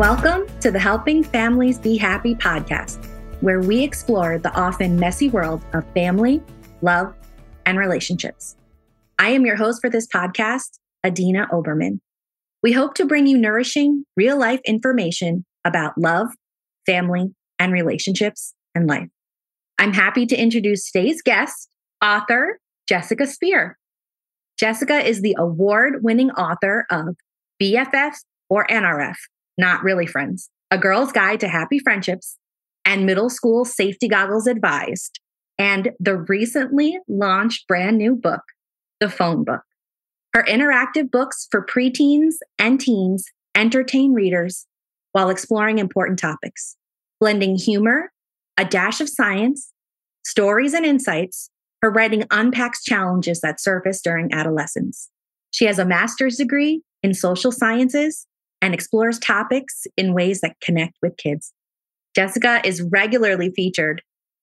Welcome to the Helping Families Be Happy podcast, where we explore the often messy world of family, love, and relationships. I am your host for this podcast, Adina Oberman. We hope to bring you nourishing, real life information about love, family, and relationships and life. I'm happy to introduce today's guest, author Jessica Speer. Jessica is the award winning author of BFFs or NRF, Not Really Friends, A Girl's Guide to Happy Friendships, and Middle School Safety Goggles Advised, and the recently launched brand new book, The Phone Book. Her interactive books for preteens and teens entertain readers while exploring important topics, blending humor, a dash of science, stories, and insights her writing unpacks challenges that surface during adolescence. She has a master's degree in social sciences and explores topics in ways that connect with kids. Jessica is regularly featured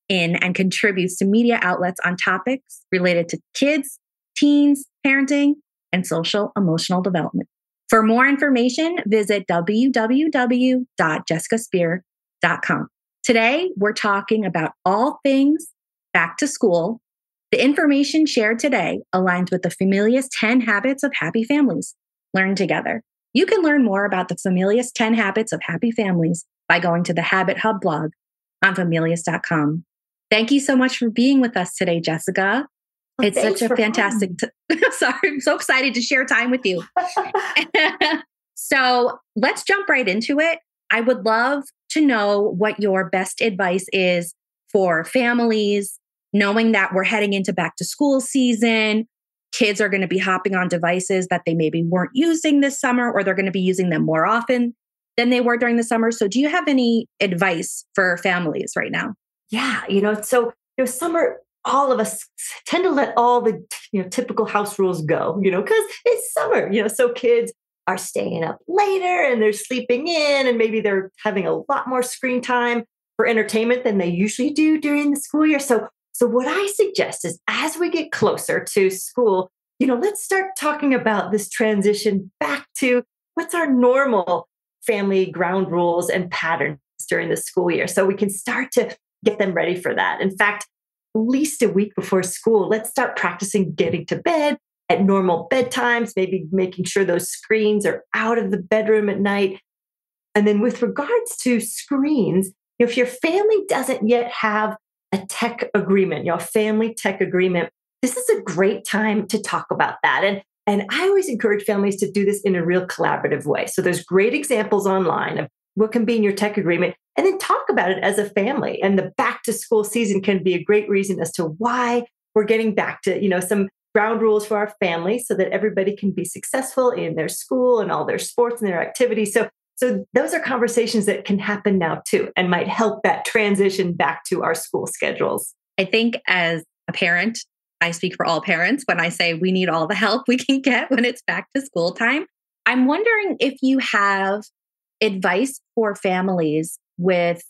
in and contributes to media outlets on topics related to kids, teens, parenting, and social emotional development. For more information, visit www.jessicaspeer.com. Today, we're talking about all things back to school the information shared today aligns with the Familius 10 Habits of Happy Families. Learn together. You can learn more about the Familius 10 Habits of Happy Families by going to the Habit Hub blog on familius.com. Thank you so much for being with us today, Jessica. Well, it's such a fantastic. T- Sorry, I'm so excited to share time with you. so let's jump right into it. I would love to know what your best advice is for families, knowing that we're heading into back to school season. Kids are going to be hopping on devices that they maybe weren't using this summer, or they're going to be using them more often than they were during the summer. So, do you have any advice for families right now? Yeah, you know, so you know, summer, all of us tend to let all the you know typical house rules go, you know, because it's summer, you know, so kids are staying up later and they're sleeping in, and maybe they're having a lot more screen time for entertainment than they usually do during the school year. So so, what I suggest is as we get closer to school, you know, let's start talking about this transition back to what's our normal family ground rules and patterns during the school year. So we can start to get them ready for that. In fact, at least a week before school, let's start practicing getting to bed at normal bedtimes, maybe making sure those screens are out of the bedroom at night. And then with regards to screens, if your family doesn't yet have a tech agreement, your family tech agreement, this is a great time to talk about that. And and I always encourage families to do this in a real collaborative way. So there's great examples online of what can be in your tech agreement and then talk about it as a family. And the back to school season can be a great reason as to why we're getting back to, you know, some ground rules for our family so that everybody can be successful in their school and all their sports and their activities. So so those are conversations that can happen now too and might help that transition back to our school schedules. I think as a parent, I speak for all parents when I say we need all the help we can get when it's back to school time. I'm wondering if you have advice for families with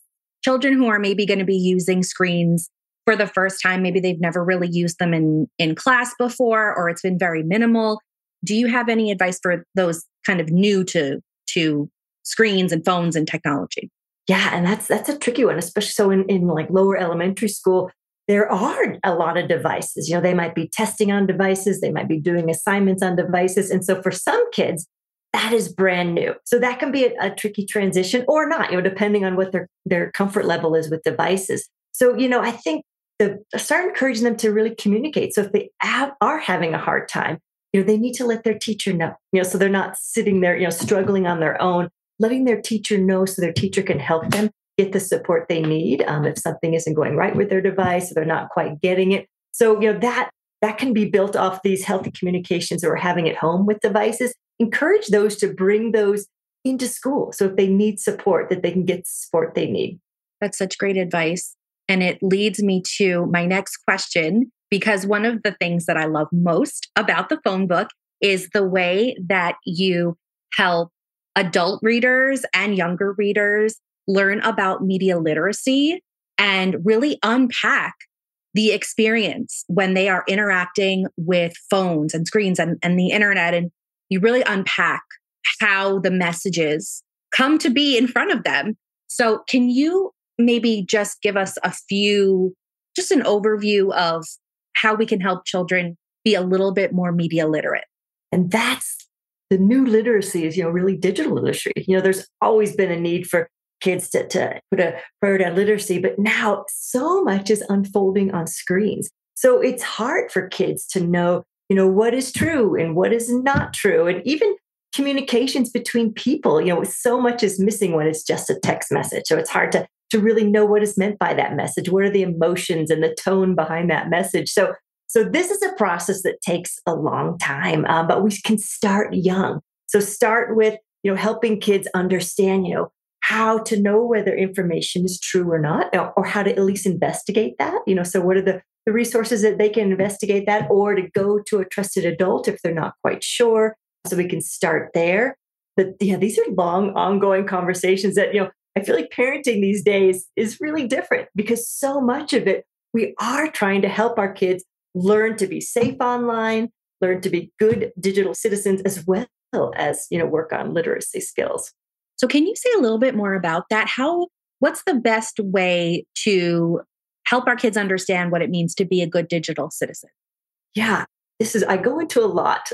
children who are maybe going to be using screens for the first time maybe they've never really used them in in class before or it's been very minimal do you have any advice for those kind of new to to screens and phones and technology. Yeah, and that's that's a tricky one, especially so in, in like lower elementary school. There are a lot of devices. You know, they might be testing on devices, they might be doing assignments on devices. And so for some kids, that is brand new. So that can be a, a tricky transition or not, you know, depending on what their, their comfort level is with devices. So, you know, I think the start encouraging them to really communicate. So if they have, are having a hard time, you know, they need to let their teacher know, you know, so they're not sitting there, you know, struggling on their own letting their teacher know so their teacher can help them get the support they need um, if something isn't going right with their device or they're not quite getting it. So you know that that can be built off these healthy communications that we're having at home with devices. Encourage those to bring those into school so if they need support that they can get the support they need. That's such great advice and it leads me to my next question because one of the things that i love most about the phone book is the way that you help adult readers and younger readers learn about media literacy and really unpack the experience when they are interacting with phones and screens and, and the internet. And you really unpack how the messages come to be in front of them. So, can you maybe just give us a few, just an overview of how we can help children be a little bit more media literate? And that's the new literacy is, you know, really digital literacy. You know, there's always been a need for kids to, to put a priority on literacy, but now so much is unfolding on screens. So it's hard for kids to know, you know, what is true and what is not true. And even communications between people, you know, so much is missing when it's just a text message. So it's hard to to really know what is meant by that message. What are the emotions and the tone behind that message? So so this is a process that takes a long time, um, but we can start young. So start with you know helping kids understand you know how to know whether information is true or not, or how to at least investigate that. You know, so what are the the resources that they can investigate that, or to go to a trusted adult if they're not quite sure. So we can start there. But yeah, these are long, ongoing conversations that you know. I feel like parenting these days is really different because so much of it we are trying to help our kids learn to be safe online, learn to be good digital citizens as well as, you know, work on literacy skills. So can you say a little bit more about that? How what's the best way to help our kids understand what it means to be a good digital citizen? Yeah, this is I go into a lot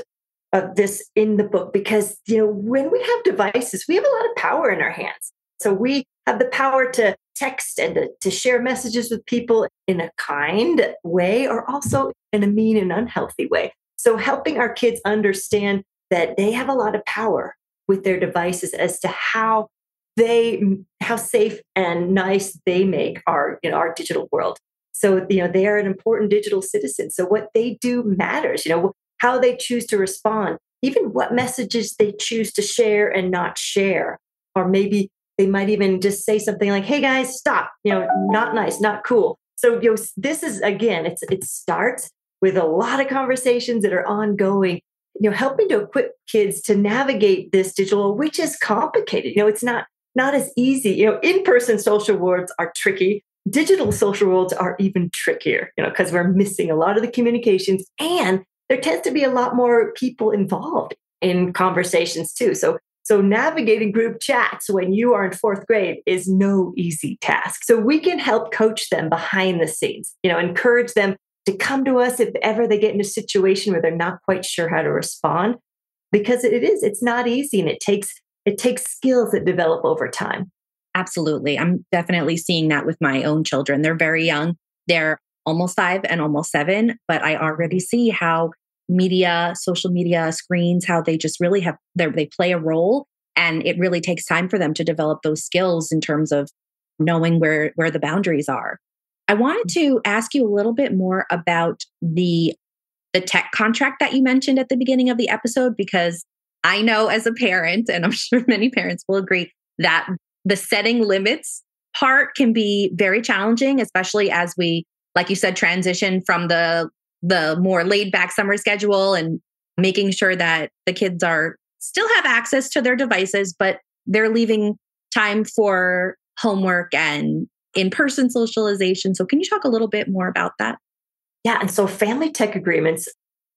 of this in the book because you know when we have devices we have a lot of power in our hands so we have the power to text and to, to share messages with people in a kind way or also in a mean and unhealthy way. So, helping our kids understand that they have a lot of power with their devices as to how they how safe and nice they make our know our digital world so you know they are an important digital citizen so what they do matters you know how they choose to respond even what messages they choose to share and not share or maybe they might even just say something like, "Hey guys, stop! You know, not nice, not cool." So you know, this is again, it's it starts with a lot of conversations that are ongoing. You know, helping to equip kids to navigate this digital, which is complicated. You know, it's not not as easy. You know, in-person social worlds are tricky. Digital social worlds are even trickier. You know, because we're missing a lot of the communications, and there tends to be a lot more people involved in conversations too. So so navigating group chats when you are in fourth grade is no easy task. So we can help coach them behind the scenes, you know, encourage them to come to us if ever they get in a situation where they're not quite sure how to respond because it is it's not easy and it takes it takes skills that develop over time. Absolutely. I'm definitely seeing that with my own children. They're very young. They're almost 5 and almost 7, but I already see how media, social media screens, how they just really have they play a role. And it really takes time for them to develop those skills in terms of knowing where where the boundaries are. I wanted to ask you a little bit more about the the tech contract that you mentioned at the beginning of the episode because I know as a parent and I'm sure many parents will agree that the setting limits part can be very challenging especially as we like you said transition from the the more laid back summer schedule and making sure that the kids are still have access to their devices, but they're leaving time for homework and in person socialization. So, can you talk a little bit more about that? Yeah. And so, family tech agreements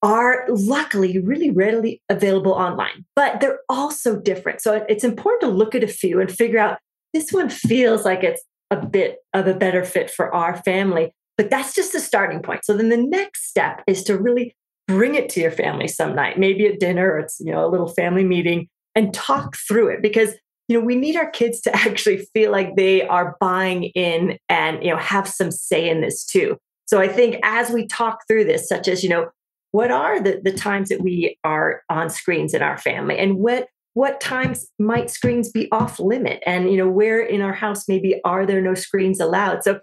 are luckily really readily available online, but they're also different. So, it's important to look at a few and figure out this one feels like it's a bit of a better fit for our family. But that's just the starting point. So then the next step is to really bring it to your family some night, maybe at dinner or it's, you know, a little family meeting and talk through it because you know we need our kids to actually feel like they are buying in and you know have some say in this too. So i think as we talk through this such as you know what are the, the times that we are on screens in our family and what what times might screens be off limit? And you know where in our house maybe are there no screens allowed? So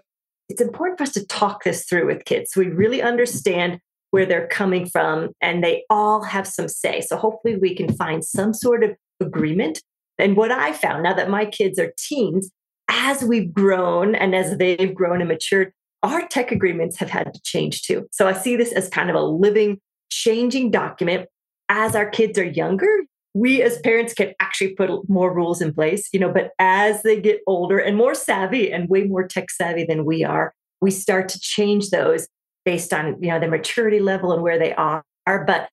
it's important for us to talk this through with kids so we really understand where they're coming from and they all have some say. So hopefully we can find some sort of agreement. And what I found now that my kids are teens, as we've grown and as they've grown and matured, our tech agreements have had to change too. So I see this as kind of a living, changing document. As our kids are younger, we as parents can actually put more rules in place, you know, but as they get older and more savvy and way more tech savvy than we are, we start to change those based on, you know, their maturity level and where they are. But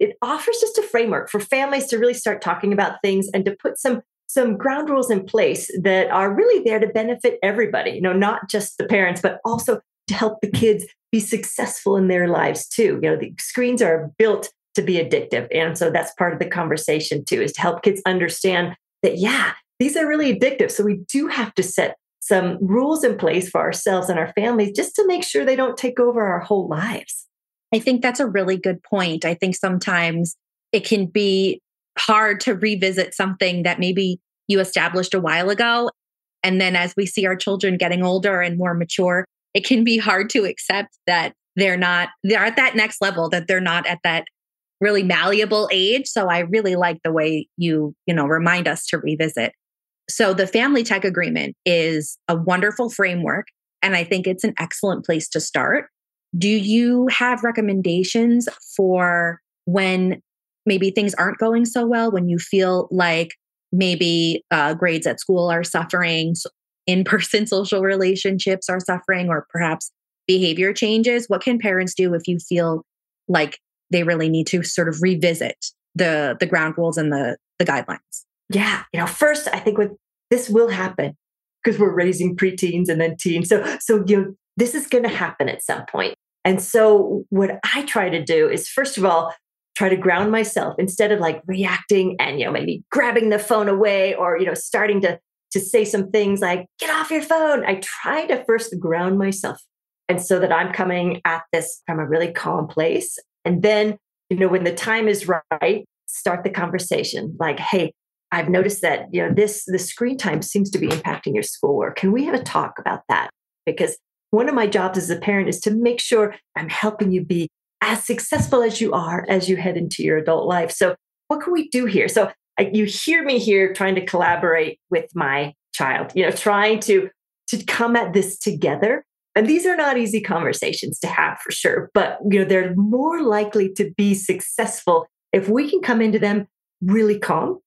it offers just a framework for families to really start talking about things and to put some some ground rules in place that are really there to benefit everybody, you know, not just the parents, but also to help the kids be successful in their lives too. You know, the screens are built to be addictive. And so that's part of the conversation too, is to help kids understand that, yeah, these are really addictive. So we do have to set some rules in place for ourselves and our families just to make sure they don't take over our whole lives. I think that's a really good point. I think sometimes it can be hard to revisit something that maybe you established a while ago. And then as we see our children getting older and more mature, it can be hard to accept that they're not, they're at that next level, that they're not at that really malleable age. So I really like the way you, you know, remind us to revisit. So the family tech agreement is a wonderful framework. And I think it's an excellent place to start. Do you have recommendations for when maybe things aren't going so well, when you feel like maybe uh, grades at school are suffering, in person social relationships are suffering, or perhaps behavior changes? What can parents do if you feel like they really need to sort of revisit the the ground rules and the the guidelines? Yeah, you know, first I think with this will happen because we're raising preteens and then teens. So so you know this is going to happen at some point. And so what I try to do is first of all try to ground myself instead of like reacting and you know maybe grabbing the phone away or you know starting to to say some things like get off your phone i try to first ground myself and so that i'm coming at this from a really calm place and then you know when the time is right start the conversation like hey i've noticed that you know this the screen time seems to be impacting your schoolwork can we have a talk about that because one of my jobs as a parent is to make sure i'm helping you be as successful as you are as you head into your adult life. So, what can we do here? So, you hear me here trying to collaborate with my child, you know, trying to to come at this together. And these are not easy conversations to have for sure, but you know, they're more likely to be successful if we can come into them really calm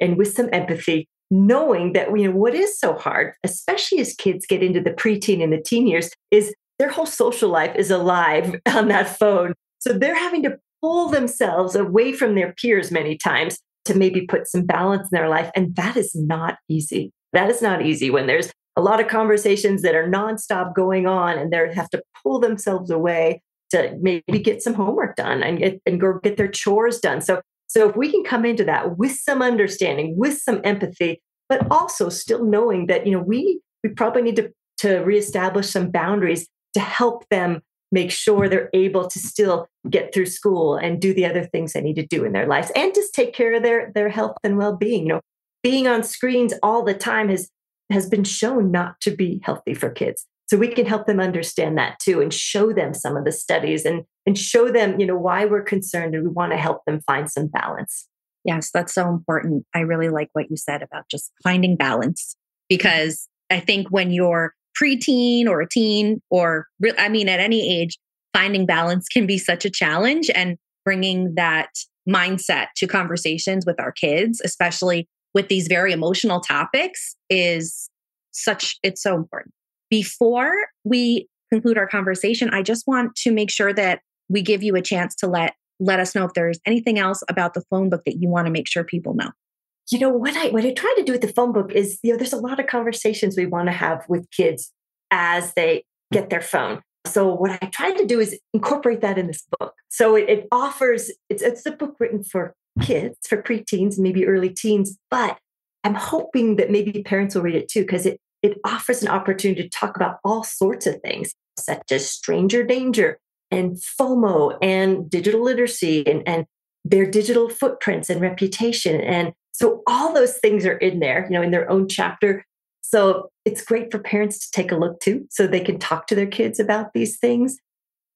and with some empathy, knowing that you know what is so hard, especially as kids get into the preteen and the teen years, is their whole social life is alive on that phone. So they're having to pull themselves away from their peers many times to maybe put some balance in their life. And that is not easy. That is not easy when there's a lot of conversations that are nonstop going on and they have to pull themselves away to maybe get some homework done and get and go get their chores done. So so if we can come into that with some understanding, with some empathy, but also still knowing that you know we we probably need to to reestablish some boundaries to help them make sure they're able to still get through school and do the other things they need to do in their lives and just take care of their their health and well-being you know being on screens all the time has has been shown not to be healthy for kids. So we can help them understand that too and show them some of the studies and and show them you know why we're concerned and we want to help them find some balance. Yes that's so important. I really like what you said about just finding balance because i think when you're preteen or a teen or I mean at any age finding balance can be such a challenge and bringing that mindset to conversations with our kids especially with these very emotional topics is such it's so important before we conclude our conversation i just want to make sure that we give you a chance to let let us know if there's anything else about the phone book that you want to make sure people know you know what I what I try to do with the phone book is you know there's a lot of conversations we want to have with kids as they get their phone. So what I try to do is incorporate that in this book. So it, it offers it's it's a book written for kids, for preteens, and maybe early teens, but I'm hoping that maybe parents will read it too because it it offers an opportunity to talk about all sorts of things such as stranger danger and FOMO and digital literacy and, and their digital footprints and reputation and so all those things are in there, you know, in their own chapter. So it's great for parents to take a look too, so they can talk to their kids about these things.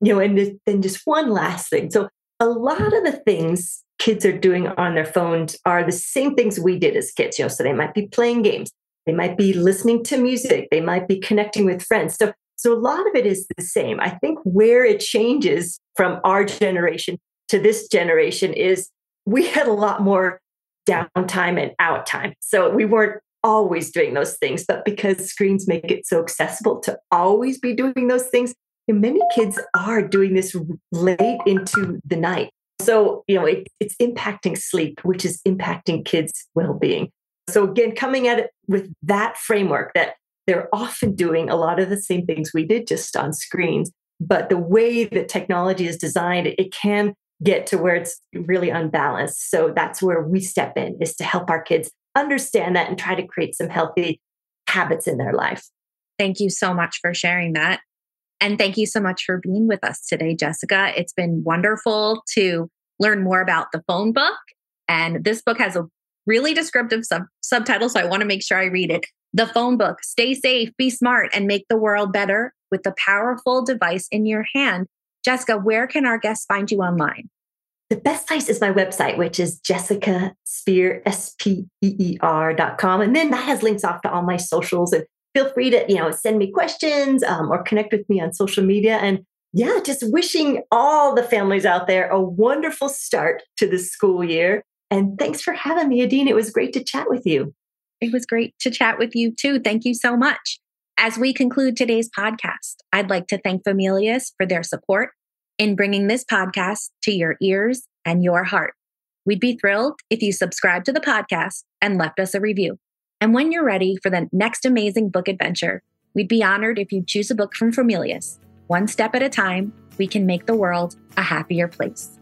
You know, and then just one last thing. So a lot of the things kids are doing on their phones are the same things we did as kids. You know, so they might be playing games, they might be listening to music, they might be connecting with friends. So so a lot of it is the same. I think where it changes from our generation to this generation is we had a lot more downtime and out time. So we weren't always doing those things, but because screens make it so accessible to always be doing those things, many kids are doing this late into the night. So, you know, it, it's impacting sleep, which is impacting kids' well being. So, again, coming at it with that framework that they're often doing a lot of the same things we did just on screens. But the way that technology is designed, it can get to where it's really unbalanced. So that's where we step in is to help our kids understand that and try to create some healthy habits in their life. Thank you so much for sharing that. And thank you so much for being with us today, Jessica. It's been wonderful to learn more about the phone book. And this book has a really descriptive sub- subtitle, so I want to make sure I read it. The phone book Stay safe, be smart, and make the world better with the powerful device in your hand. Jessica, where can our guests find you online? The best place is my website, which is Jessica Speer, S-P-E-E-R dot com. And then that has links off to all my socials. And feel free to, you know, send me questions um, or connect with me on social media. And yeah, just wishing all the families out there a wonderful start to the school year. And thanks for having me, Adine. It was great to chat with you. It was great to chat with you too. Thank you so much. As we conclude today's podcast, I'd like to thank Familius for their support in bringing this podcast to your ears and your heart. We'd be thrilled if you subscribe to the podcast and left us a review. And when you're ready for the next amazing book adventure, we'd be honored if you choose a book from Familius. One step at a time, we can make the world a happier place.